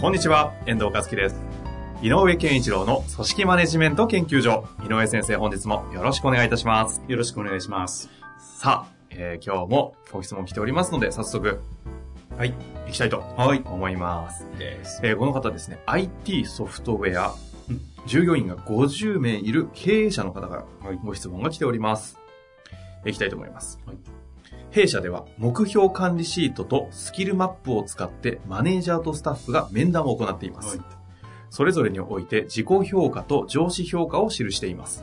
こんにちは、遠藤和樹です。井上健一郎の組織マネジメント研究所。井上先生、本日もよろしくお願いいたします。よろしくお願いします。さあ、えー今日もご質問来ておりますので、早速、はい、行きたいとはい。思います。です。えーこの方ですね、IT ソフトウェアうん、従業員が50名いる経営者の方からはいご質問が来ております。行きたいと思います。はい弊社では目標管理シートとスキルマップを使ってマネージャーとスタッフが面談を行っています。はいそれぞれにおいて自己評価と上司評価を記しています。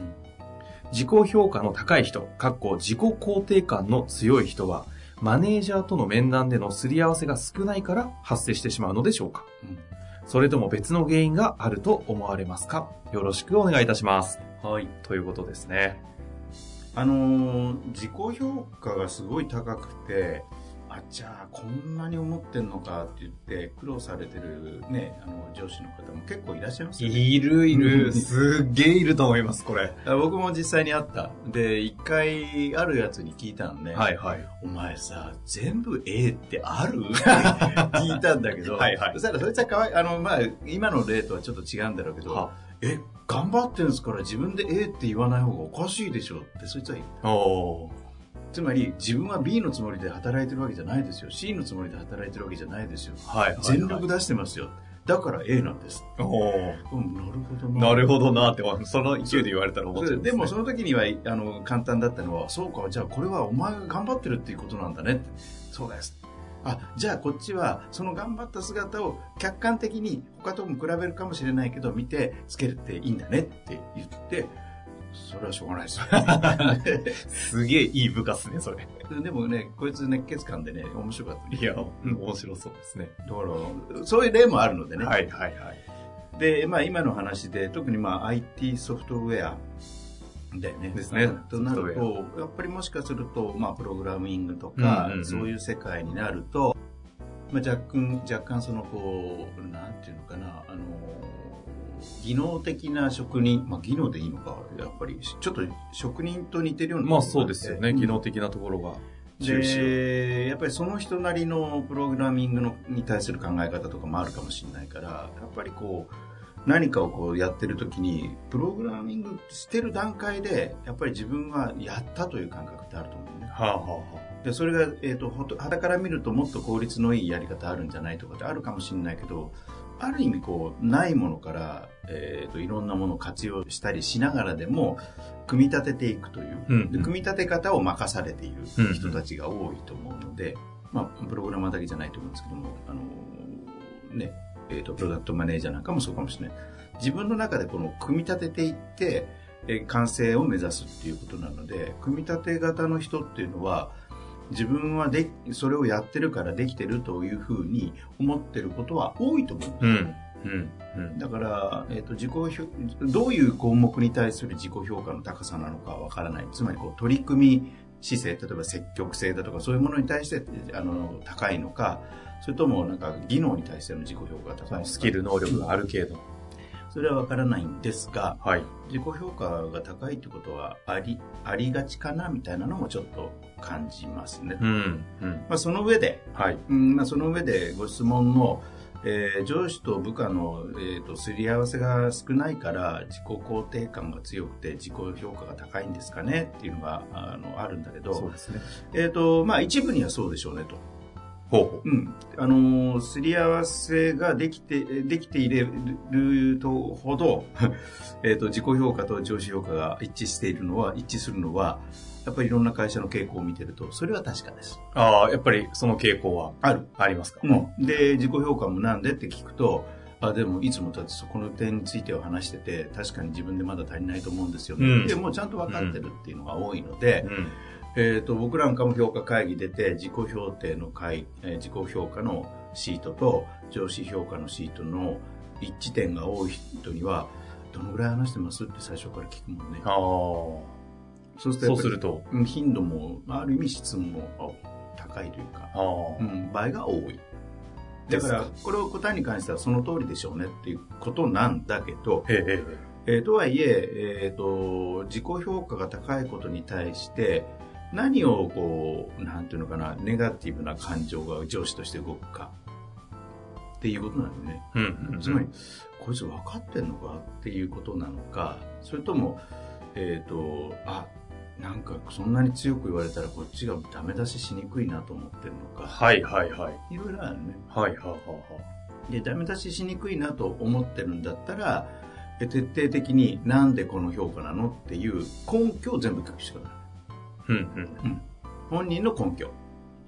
自己評価の高い人、かっこ自己肯定感の強い人は、マネージャーとの面談でのすり合わせが少ないから発生してしまうのでしょうかうんそれとも別の原因があると思われますか？よろしくお願いいたします。はい。ということですね。あのー自己評価がすごい高くて、あ、じゃあこんなに思ってんのかって言って苦労されてるね、あの上司の方も結構いらっしゃいますよね。いるいるすっげえいると思います、これ。あ僕も実際にあった。で、一回あるやつに聞いたのね。はいはい。お前さ、全部 A ってある？って聞いたんだけど、はいはいそしたらそいつはかわい、あの、まあ、今の例とはちょっと違うんだろうけど、はえ、頑張ってんですから自分で A って言わない方がおかしいでしょってそいつは言う。おーつまり自分は B のつもりで働いてるわけじゃないですよ。C のつもりで働いてるわけじゃないですよ。はいはい。全力出してますよ。だから A なんです。おーうん、なるほどな。なるほどなって、その勢いで言われたら思っちゃうんでもその、の時にはあの簡単だったのはそうかじゃあこれはお前が頑張ってるっていうことなんだねってそうですあじゃあこっちはその頑張った姿を客観的に他とも比べるかもしれないけど見てつけるっていいんだねって言ってそれはしょうがないですすげえいい部下っすね、それ。よでもねこいつ熱血感でね面白かったいや、面白そうですね。だからそういう例もあるのでね、はいはいはい。で、まあ、今の話で特にまあ IT ソフトウェアだよね。ですね。となると、やっぱりもしかすると、まあ、プログラミングとか、そういう世界になると、まあ、若干、若干その、こう、なんていうのかな、あの、技能的な職人、まあ、技能でいいのか、やっぱり、ちょっと職人と似てるようなまあそうですよね、うん。技能的なところが。でやっぱりその人なりのプログラミングのに対する考え方とかもあるかもしれないからやっぱりこう何かをこうやってる時にプログラミングしてる段階でやっぱり自分はやったという感覚ってあると思うね。はあはあはでそれが、えー、とほと肌から見るともっと効率のいいやり方あるんじゃないとかってあるかもしれないけどある意味こうないものから、えー、といろんなものを活用したりしながらでも組み立てていくという、うんで組み立て方を任されているうん人たちが多いと思うので、まあ、プログラマーだけじゃないと思うんですけども、あのーねえー、とプロダクトマネージャーなんかもそうかもしれない自分の中でこの組み立てていって、えー完成を目指すっていうことなので組み立て型の人っていうのは自分はでそれをやってるからできてるというふうに思ってることは多いと思うんですあ。うん。うん。うん。だから、えー、と自己評どういう項目に対する自己評価の高さなのかわからないつまりこう取り組み姿勢例えば積極性だとかそういうものに対してあの高いのかそれともなんか技能に対しての自己評価が高いスキル能力がある程度。それはわからないんですがはい。自己評価が高いってことはありありがちかなみたいなのもちょっと感じますね、うん。うん。まあ、その上ではい。うんまあ、その上でご質問の、えー上司と部下の、えー、とすり合わせが少ないから自己肯定感が強くて自己評価が高いんですかねっていうのがあのあるんだけど、そうですね。えーとまあ、一部にはそうでしょうねと。ほうほうんあのーすり合わせができてできているとほど、えー、と自己評価と上司評価が一致しているのは一致するのはやっぱりいろんな会社の傾向を見てるとそれは確かです。う。ああ、やっぱりその傾向はあるありますか？うん、で自己評価もなんでって聞くとあでもいつもだってそこの点については話してて確かに自分でまだ足りないと思うんですよ、うんでもうちゃんと分かってるっていうのが多いので、うん。えっ、と、僕なんかも評価会議出て、自己評定の会、えー自己評価のシートと、上司評価のシートの一致点が多い人には、どのぐらい話してますって最初から聞くもんね。ああ。そうすると頻度も、ある意味質もあ高いというか。うん、場合が多い。だからこれを答えに関してはその通りでしょうねっていうことなんだけど。えーとはいええーと、自己評価が高いことに対して、何をこう、なんていうのかな、ネガティブな感情が上司として動くかっていうことなんだよね。うんうん。つまり、こいつ分かってんのかっていうことなのか、それとも、えっ、と、あ、なんかそんなに強く言われたらこっちがダメ出ししにくいなと思ってるのか、はいはいはい。いろいろあるね。はいはいはいはで、ダメ出ししにくいなと思ってるんだったら、え徹底的になんでこの評価なのっていう根拠を全部聞くしかない。い。うんうん。本人の根拠。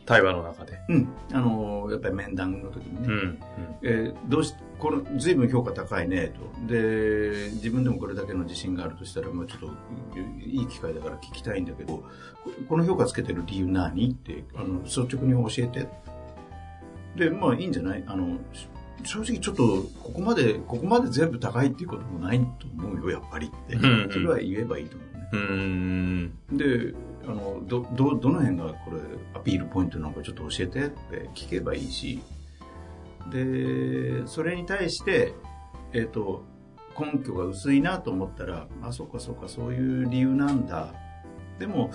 対話の中で。うん。あのーやっぱり面談の時にね。うんうん。えーどうし、この、随分評価高いね、と。で、自分でもこれだけの自信があるとしたら、まあちょっと、いい機会だから聞きたいんだけど、ここの評価つけてる理由何？って、あの、率直に教えて。で、まあいいんじゃない？あの、し正直ちょっと、ここまで、ここまで全部高いっていうこともないと思うよ、やっぱりって。それは言えばいいと思うね。うーん。で、あの、ど、ど、どの辺がこれ、アピールポイントなのかちょっと教えてって聞けばいいし、で、それに対して、えっ、と、根拠が薄いなと思ったら、あ、そうかそうか、そういう理由なんだ。でも、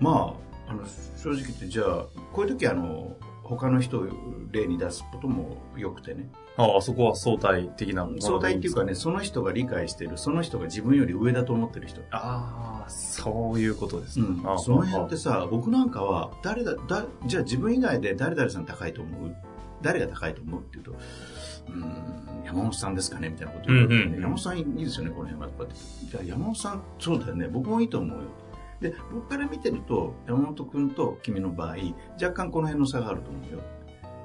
まあ、あの、正直言って、じゃあ、こういう時あの、他の人を例に出すこともよくてね。ああ、そこは相対的なもの相対っていうかね。ね、その人が理解してる、その人が自分より上だと思ってる人。ああ、そういうことですうんその辺ってさ、僕なんかは、誰だ、だ、じゃあ自分以外で誰々さん高いと思う？誰が高いと思うっていうと、うーん、山本さんですかねみたいなこと言うね、うんうんうん山本さんいいですよね、この辺は。とかって。じゃあ山本さん、そうだよね、僕もいいと思うよ。で、僕から見てると、山本君と君の場合、若干この辺の差があると思うよ。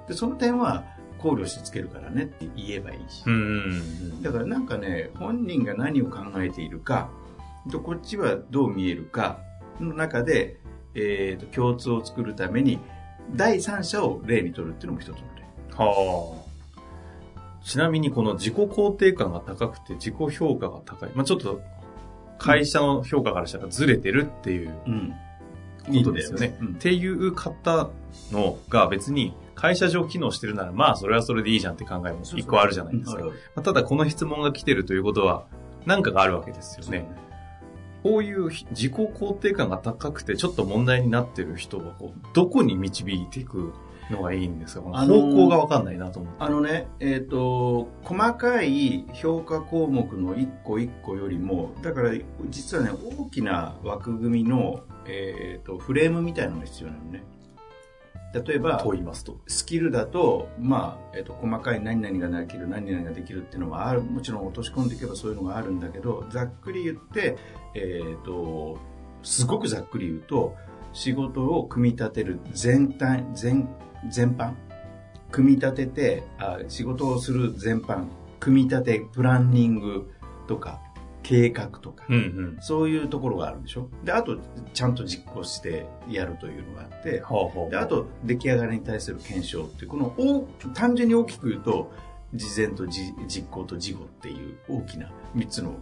で、その点は考慮してつけるからねって言えばいいし。うん。だからなんかね、本人が何を考えているか、とこっちはどう見えるかの中で、えー、と共通を作るために、第三者を例にとるっていうのも一つの例。はあ。ちなみにこの自己肯定感が高くて自己評価が高い。まあちょっと会社の評価からしたらずれてるっていううん。ことですよね。うんっていう方のが別に会社上機能してるならまあそれはそれでいいじゃんって考えも一個あるじゃないですか。うんあるまあただこの質問が来てるということは何かがあるわけですよね。こういう自己肯定感が高くてちょっと問題になってる人はこうどこに導いていくのがいいんですかこのあのー方向がわかんないなと思って。あのね、えっ、と、細かい評価項目の一個一個よりも、だから実はね、大きな枠組みの、えっ、と、フレームみたいなのが必要なのね。例えば、と言いますと。スキルだと、まあ、えっ、と、細かい何々ができる、何々ができるっていうのはある、もちろん落とし込んでいけばそういうのがあるんだけど、ざっくり言って、えっ、と、すごくざっくり言うと、仕事を組み立てる全体、全、全般。組み立ててあ、仕事をする全般。組み立て、プランニングとか、計画とか。うんうん。そういうところがあるでしょ？で、あと、ちゃんと実行してやるというのがあって、であと出来上がりに対する検証ってこの大単純に大きく言うと事前とじ実行と事後っていう大きな3つの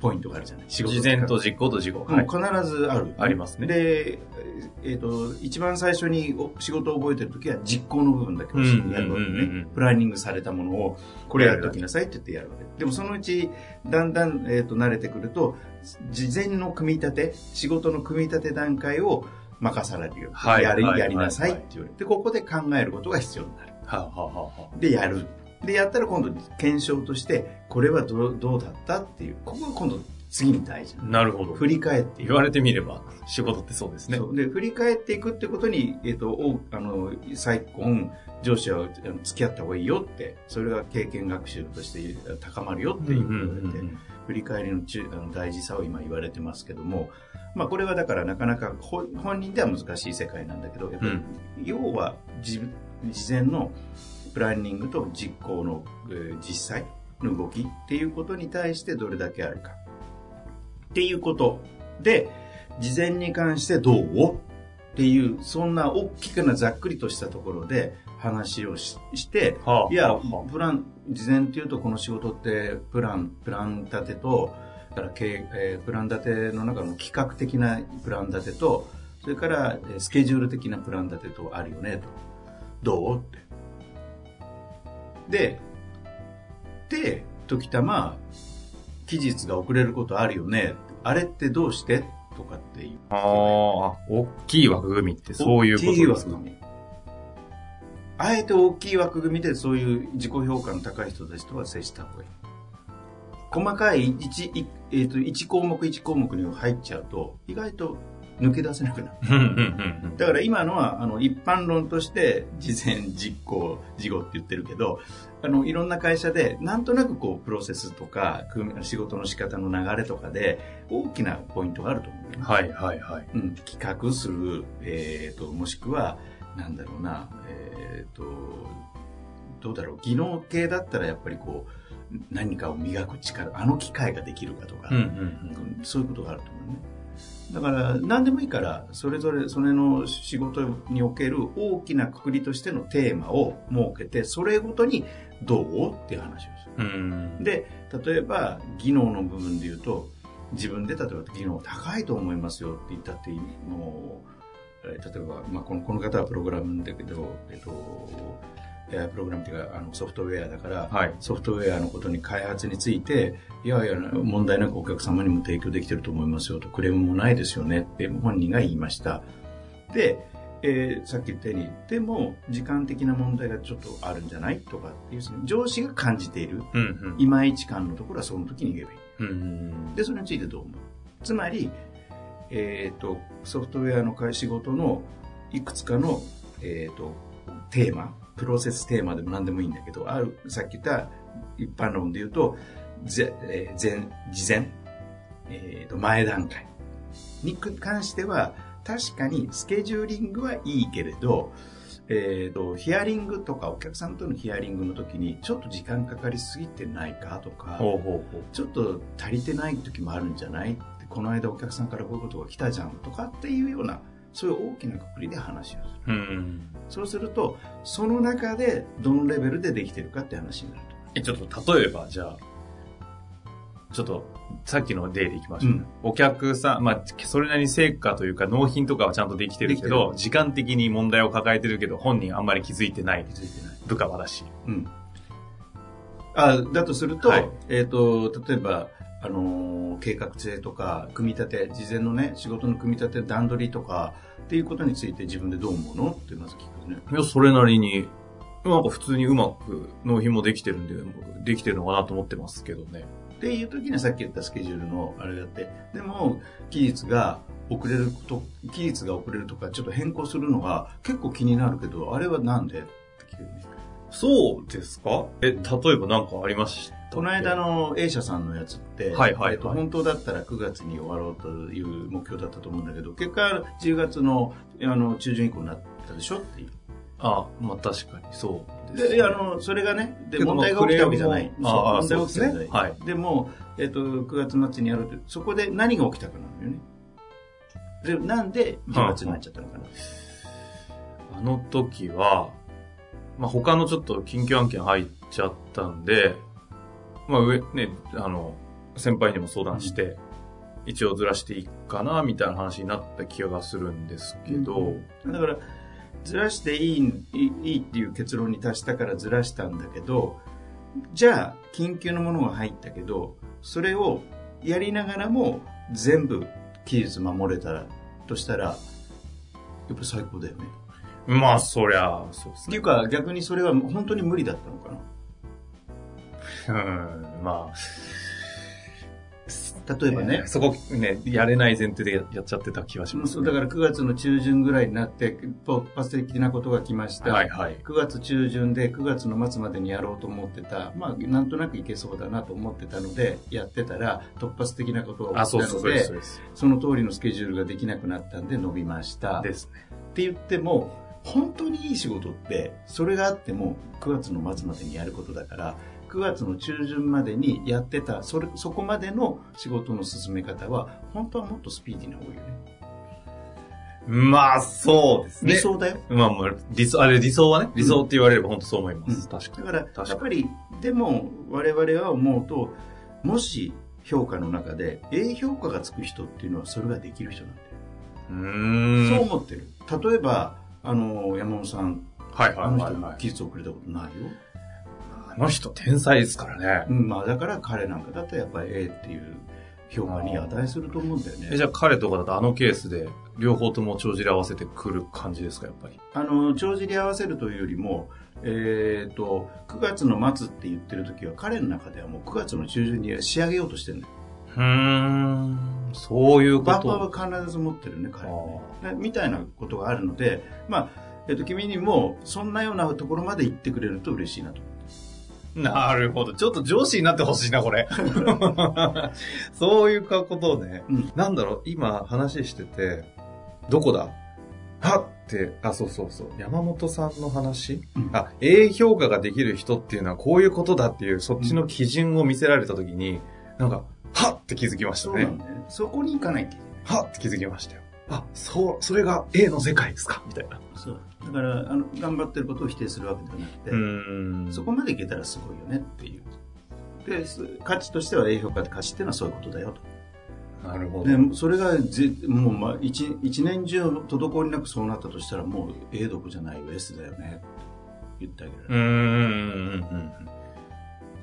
ポイントがあるじゃない仕事前と実行と事後。もう必ずある、ありますねで、えっと一番最初にお仕事を覚えてる時は実行の部分だけをやるわけうんうんうんうんねプランニングされたものをこれやっときなさいって言ってやるわけ。でもそのうちだんだん、えっと慣れてくると事前の組み立て仕事の組み立て段階を任されるよ、はいやりはいやりなさいって言われて、でここで考えることが必要になる。はあ、はあはあはあ、でやる。でやったら今度検証としてこれはどうどうだったっていう。ここが今度次に大事な。のなるほど。振り返っていく。言われてみれば、仕事ってそうですね。で振り返っていくってことに、えっとおあの昨今上司は付き合った方がいいよってそれが経験学習として高まるよっていうふうに言われて、振り返りの中あの大事さを今言われてますけども、まあ、これはだからなかなか本本人では難しい世界なんだけどやっぱり、うん。要は事事前のプランニングと実行の、えー実際の動きっていうことに対してどれだけあるかっていうことで事前に関してどう？っていう、そんな大きくなざっくりとしたところで話をしして、はあいやはあは、プラン、事前っていうとこの仕事って、プラン、プラン立てと、だから経えープラン立ての中の企画的なプラン立てと、それからえースケジュール的なプラン立てとあるよね、と。どう？って。で、で、時たま、期日が遅れることあるよね。あれってどうして？とかっていう。ああ、大きい枠組みってそういうことですか？枠組み。あえて大きい枠組みでそういう自己評価の高い人たちとは接した方がいい。細かい1、いえー、と1項目1項目に入っちゃうと、意外と抜け出せなくなる。だから今のは、あの、一般論として、事前実行、事後って言ってるけど、あの、いろんな会社で、なんとなくこう、プロセスとか、仕事の仕方の流れとかで、大きなポイントがあると思う、ね。はいはいはい。うん、企画する、えー、と、もしくは、なんだろうな、えー、と、どうだろう、技能系だったらやっぱりこう、何かを磨く力、あの機会ができるかとか、うんうんうんそういうことがあると思うね。だから、何でもいいから、それぞれ、それの仕事における大きなくくりとしてのテーマを設けて、それごとにどうっていう話をする。で、例えば、技能の部分で言うと、自分で例えば技能高いと思いますよって言ったってもう、えー例えば、まあ、このこの方はプログラムだけど、えっと、えープログラムっていうかあのソフトウェアだから、はいソフトウェアのことに開発について、いやいや、問題なくお客様にも提供できてると思いますよと、クレームもないですよねって本人が言いました。で、えーさっき言ったように、でも、時間的な問題がちょっとあるんじゃないとかっていう、上司が感じている、うんうん。いまいち感のところはその時に言えばいい。うんうんで、それについてどう思う？つまり、えっ、と、ソフトウェアの会仕事のいくつかの、えっ、と、テーマ、プロセステーマでも何でもいいんだけど、ある、さっき言った一般論で言うと、ぜえー前、事前、えっ、と、前段階に関しては、確かにスケジューリングはいいけれど、えっ、と、ヒアリングとかお客さんとのヒアリングの時にちょっと時間かかりすぎてないかとか、ほうほうほう。ちょっと足りてない時もあるんじゃない？ってこの間お客さんからこういうことが来たじゃんとかっていうようなそういう大きなくくりで話をする。うんうん。そうするとその中でどのレベルでできてるかって話になると。え、ちょっと例えば、じゃあ、ちょっと、さっきの例でいきましょう。うん。お客さん、まあ、それなりに成果というか納品とかはちゃんとできてるけでど、き時間的に問題を抱えてるけど、本人あんまり気づいてない。気づいてない部下はだし。うん。あだとすると,、はい。えっと例えばあのー計画性とか組み立て事前のね仕事の組み立て段取りとかっていうことについて自分でどう思うの？ってまず聞くね。いや、それなりに、なんか普通にうまく納品もできてるんで、できてるのかなと思ってますけどね。っていう時にはさっき言ったスケジュールのあれだって、でも、期日が遅れること、期日が遅れるとか、ちょっと変更するのが結構気になるけど、あれはなんで？って聞くよね。そうですか？え、例えば何かありました？この間の A 社さんのやつって、はいはいはいえっと本当だったら9月に終わろうという目標だったと思うんだけど、結果10月のあの中旬以降になったでしょっていう。あ、まあ確かにそうです、で、あの、それがね、で、問題が起きたわけじゃない。ああそう問題が起きたわけじゃない。そうですねはいでも、えっと、9月末にやるって、そこで何が起きたかなのよね。で、なんで10月になっちゃったのかな。あの時は、まあ、他のちょっと緊急案件入っちゃったんで、まあ上、ね、あの、先輩にも相談して、一応ずらしていいかな、みたいな話になった気がするんですけど、だから、ずらしていい、いいいいっていう結論に達したからずらしたんだけど、じゃあ、緊急のものが入ったけど、それをやりながらも全部期日守れたら、としたら、やっぱ最高だよね。まあ、そりゃ、そうですね。っていうか、逆にそれは本当に無理だったのかな？うん、まあ、例えばね、そこね、やれない前提でやっちゃってた気がします、そうだから9月の中旬ぐらいになって、突発的なことが来ました。はいはい。9月中旬で9月の末までにやろうと思ってた、まあ、なんとなくいけそうだなと思ってたので、やってたら、突発的なことがあ、起きたのです。その通りのスケジュールができなくなったんで伸びました。っですね。て言っても、本当にいい仕事って、それがあっても9月の末までにやることだから、9月の中旬までにやってた、それ、そこまでの仕事の進め方は、本当はもっとスピーディーな方がいいよね。まあ、そうですね。理想だよ。まあ、まあ、理想、あれ理想はね、理想って言われれば本当そう思います。うん確かに。だから、かにやっぱり、でも、我々は思うと、もし評価の中で A 評価がつく人っていうのはそれができる人なんだよ。うーん。そう思ってる。例えば、あの、山本さん、はいはいあのはい、はい。人技術をくれたことないよ。あの人天才ですからね。うん、まあだから彼なんかだとやっぱり A っていう評価に値すると思うんだよね。えじゃあ彼とかだとあのケースで両方とも帳尻合わせてくる感じですか、やっぱり？あの、帳尻合わせるというよりも、えっ、と、9月の末って言ってる時は彼の中ではもう9月の中旬に仕上げようとしてるんだよ。うーん。そういうこバッフと。ァーは必ず持ってるね、彼はね。ねみたいなことがあるので、まあ、えっ、と、君にもそんなようなところまで行ってくれると嬉しいなと。なるほど。ちょっと上司になってほしいな、これ。そういうことをね。うん。なんだろう、今話してて、どこだ？はって、あ、そうそうそう。山本さんの話、うんあ、A 評価ができる人っていうのはこういうことだっていう、そっちの基準を見せられたときに、なんか、はって気づきましたね。そうなんだよね。そこに行かないといけない。はって気づきましたよ。あ、そう、それが A の世界ですか？みたいな。そう。だから、あの、頑張ってることを否定するわけではなくて、んそこまでいけたらすごいよねっていう。で、す価値としては A 評価で価値っていうのはそういうことだよと。なるほど。で、それがぜ、もう、まあ、一一年中滞りなくそうなったとしたら、もう A どこじゃないよ、S だよね。言ってあげる。うーんうんうんうん。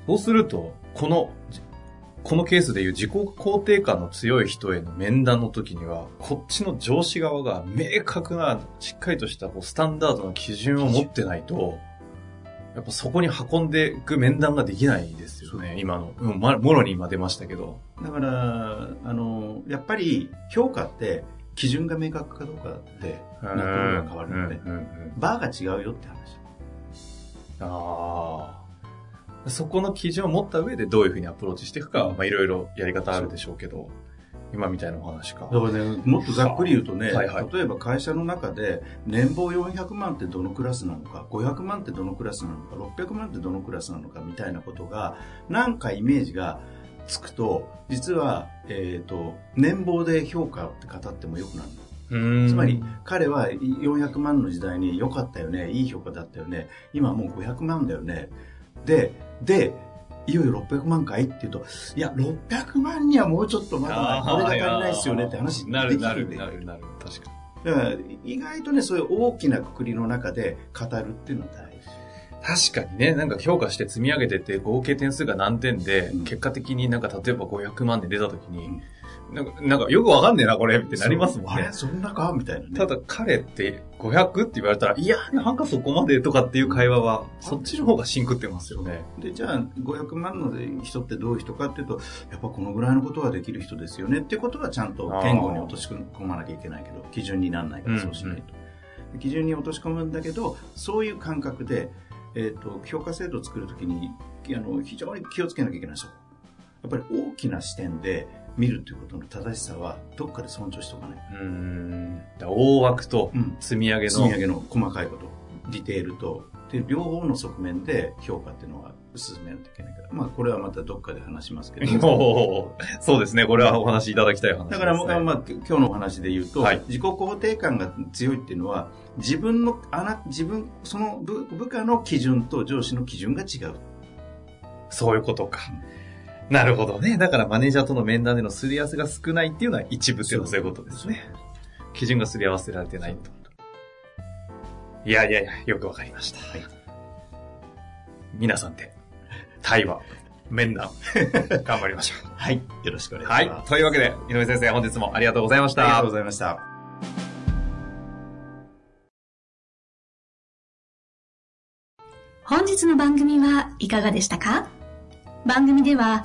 そうすると、この、このケースでいう自己肯定感の強い人への面談の時には、こっちの上司側が明確な、しっかりとしたこうスタンダードな基準を持ってないと、やっぱそこに運んでいく面談ができないですよね、今の。うん、ま、もろに今出ましたけど。だから、あの、やっぱり評価って基準が明確かどうかで、納得が変わるので、バーが違うよって話。ああ。そこの基準を持った上でどういうふうにアプローチしていくか、まあいろいろやり方あるでしょうけど、今みたいなお話か。だからね、もっとざっくり言うとね、はいはい例えば会社の中で年俸400万ってどのクラスなのか、500万ってどのクラスなのか、600万ってどのクラスなのかみたいなことが、なんかイメージがつくと、実は、えっ、と、年俸で評価って語ってもよくなるの。つつまり、彼は400万の時代に良かったよね、いい評価だったよね、今はもう500万だよね。で、で、いよいよ600万かいって言うと、いや、600万にはもうちょっとまだこれが足りないですよねって話なるなるなるなる。確かだから、意外とね、そういう大きなくくりの中で語るっていうのは大事。に。確かにね、なんか評価して積み上げてって合計点数が何点で、うん結果的になんか例えば500万で出た時に、うんなんか、なんかよくわかんねえな、これってなりますもんね。そんなか？みたいなね。ただ彼って500って言われたら、いや、なんかそこまでとかっていう会話は、そっちの方がシンクってますよね。で、じゃあ、500万の人ってどういう人かっていうと、やっぱこのぐらいのことはできる人ですよねっていうことはちゃんと言語に落とし込まなきゃいけないけど、基準にならないからそうしないと。基準に落とし込むんだけど、そういう感覚で、えっ、と、評価制度を作るときに、あの、非常に気をつけなきゃいけない。やっぱり大きな視点で見るということの正しさは、どっかで尊重しておかない。大枠とうん。積み上げの。積み上げの細かいこと、ディテールと、で、両方の側面で評価っていうのは進めないといけないから。まあ、これはまたどっかで話しますけど。そうですね。これはお話しいただきたい話です、ね。だから、もうまあ、今日のお話で言うと、はい自己肯定感が強いっていうのは、自分の、あな、自分、その部部下の基準と上司の基準が違う。そういうことか。なるほどね。だからマネージャーとの面談でのすり合わせが少ないっていうのは一部っていうのはそういうことですね。基準がすり合わせられてないと。いやいやいや、よくわかりました。はい皆さんで、対話、面談、頑張りましょう。はい。よろしくお願いはいしま。す。というわけで、井上先生、本日もありがとうございましたありがとうご。ざいました。本日の番組はいかがでしたか？番組では